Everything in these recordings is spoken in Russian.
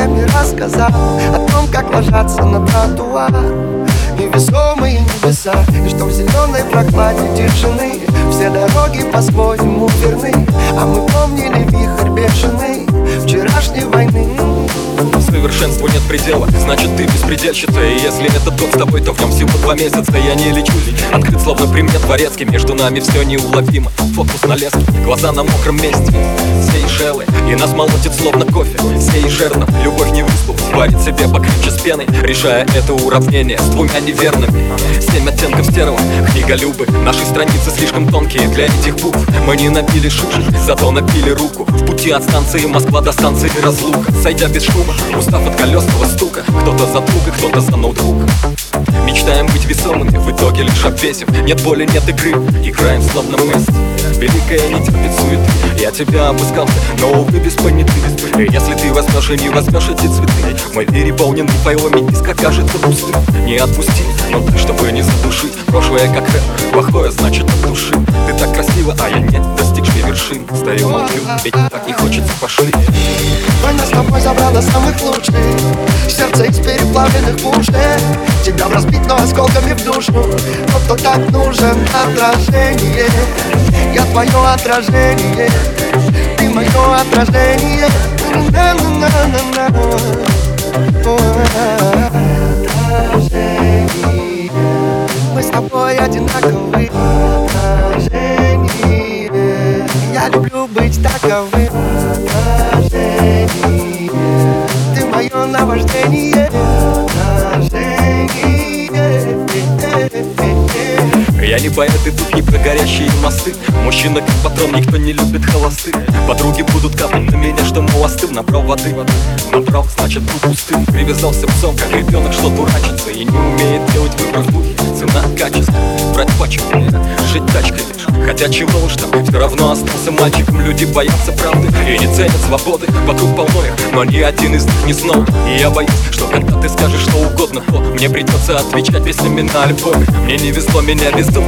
рассказал О том, как ложатся на тротуар. Невесомые небеса И что в зеленой прохладе тишины Все дороги по-своему верны. А мы помнили вихрь бешеный Вчерашней войны Совершенству нет предела, значит ты беспредельщица И если этот год с тобой, то в нем всего два месяца. Я не лечусь, открыт словно примет дворецкий Между нами все неуловимо, фокус на леске Глаза на мокром месте, Сейшелы И нас молотит словно кофе, сей жернов Любовь не выспу, варит себе покрепче с пеной Решая это уравнение с двумя неверными. Семь оттенков стерва, книголюбы Наши страницы слишком тонкие для этих букв. Мы не напили шишек, зато напили руку. В пути от станции Москва до станции разлука. Сойдя без шума, устав от колесного стука. Кто-то за друга, кто-то за ноутбук Мечтаем быть весомыми, в итоге лишь обвесим Нет боли, нет игры, играем словно Месси Великая не терпит сует Я тебя обыскал, но увы без поняты Если ты возьмешь и не возьмешь эти цветы Мой переполнен поемами и скакажется пустым Не отпусти, но ты, чтобы не задушить. Прошлое как рэп, плохое значит от души. Ты так красива, а я нет, достигший вершин. Стою молчу, ведь так не хочется пошли. Война с тобой забрала самых лучших Сердце из переплавленных пушек. Тебя разбить, но осколками в душу Тот, кто так нужен, отражение. Я твое отражение. Ты мое отражение. На-на-на-на-на. Отражение. Ты мое наваждение. Я не поэт и тут не про горящие мосты. Мужчина как патрон, никто не любит холостых Подруги будут капать на меня, что мол остыл Набрал воды, набрал, значит был пустым. Привязался псом, как ребенок, что дурачится И не умеет делать выбор в духе. Цена, качество, брать пачку Жить тачкой Хотя чего уж там, все равно остался мальчиком Люди боятся правды и не ценят свободы. Вокруг полно их, но ни один из них не снова И я боюсь, что когда ты скажешь что угодно то Мне придется отвечать песнями на альбоме Мне не везло, меня везут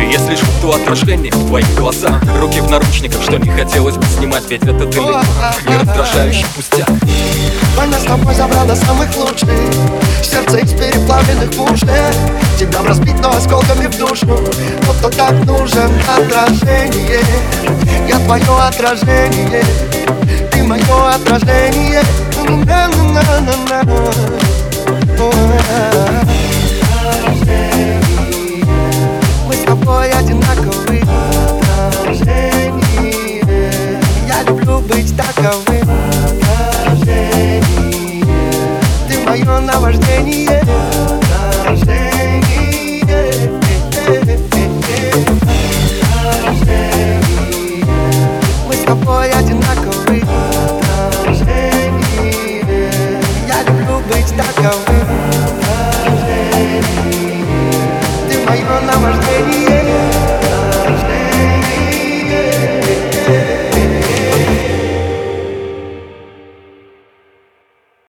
И если то отражение в твоих глазах. Руки в наручниках, что не хотелось бы снимать Ведь это ты не раздражающий пустяк Война с тобой забрала самых лучших. Сердце из переплавленных пушек Тебя разбить, но осколками в душу Тот, кто так нужен, отражение. Я твое отражение. Ты мое отражение. На-на-на-на-на. Люблю быть таковым Отражение. Ты мое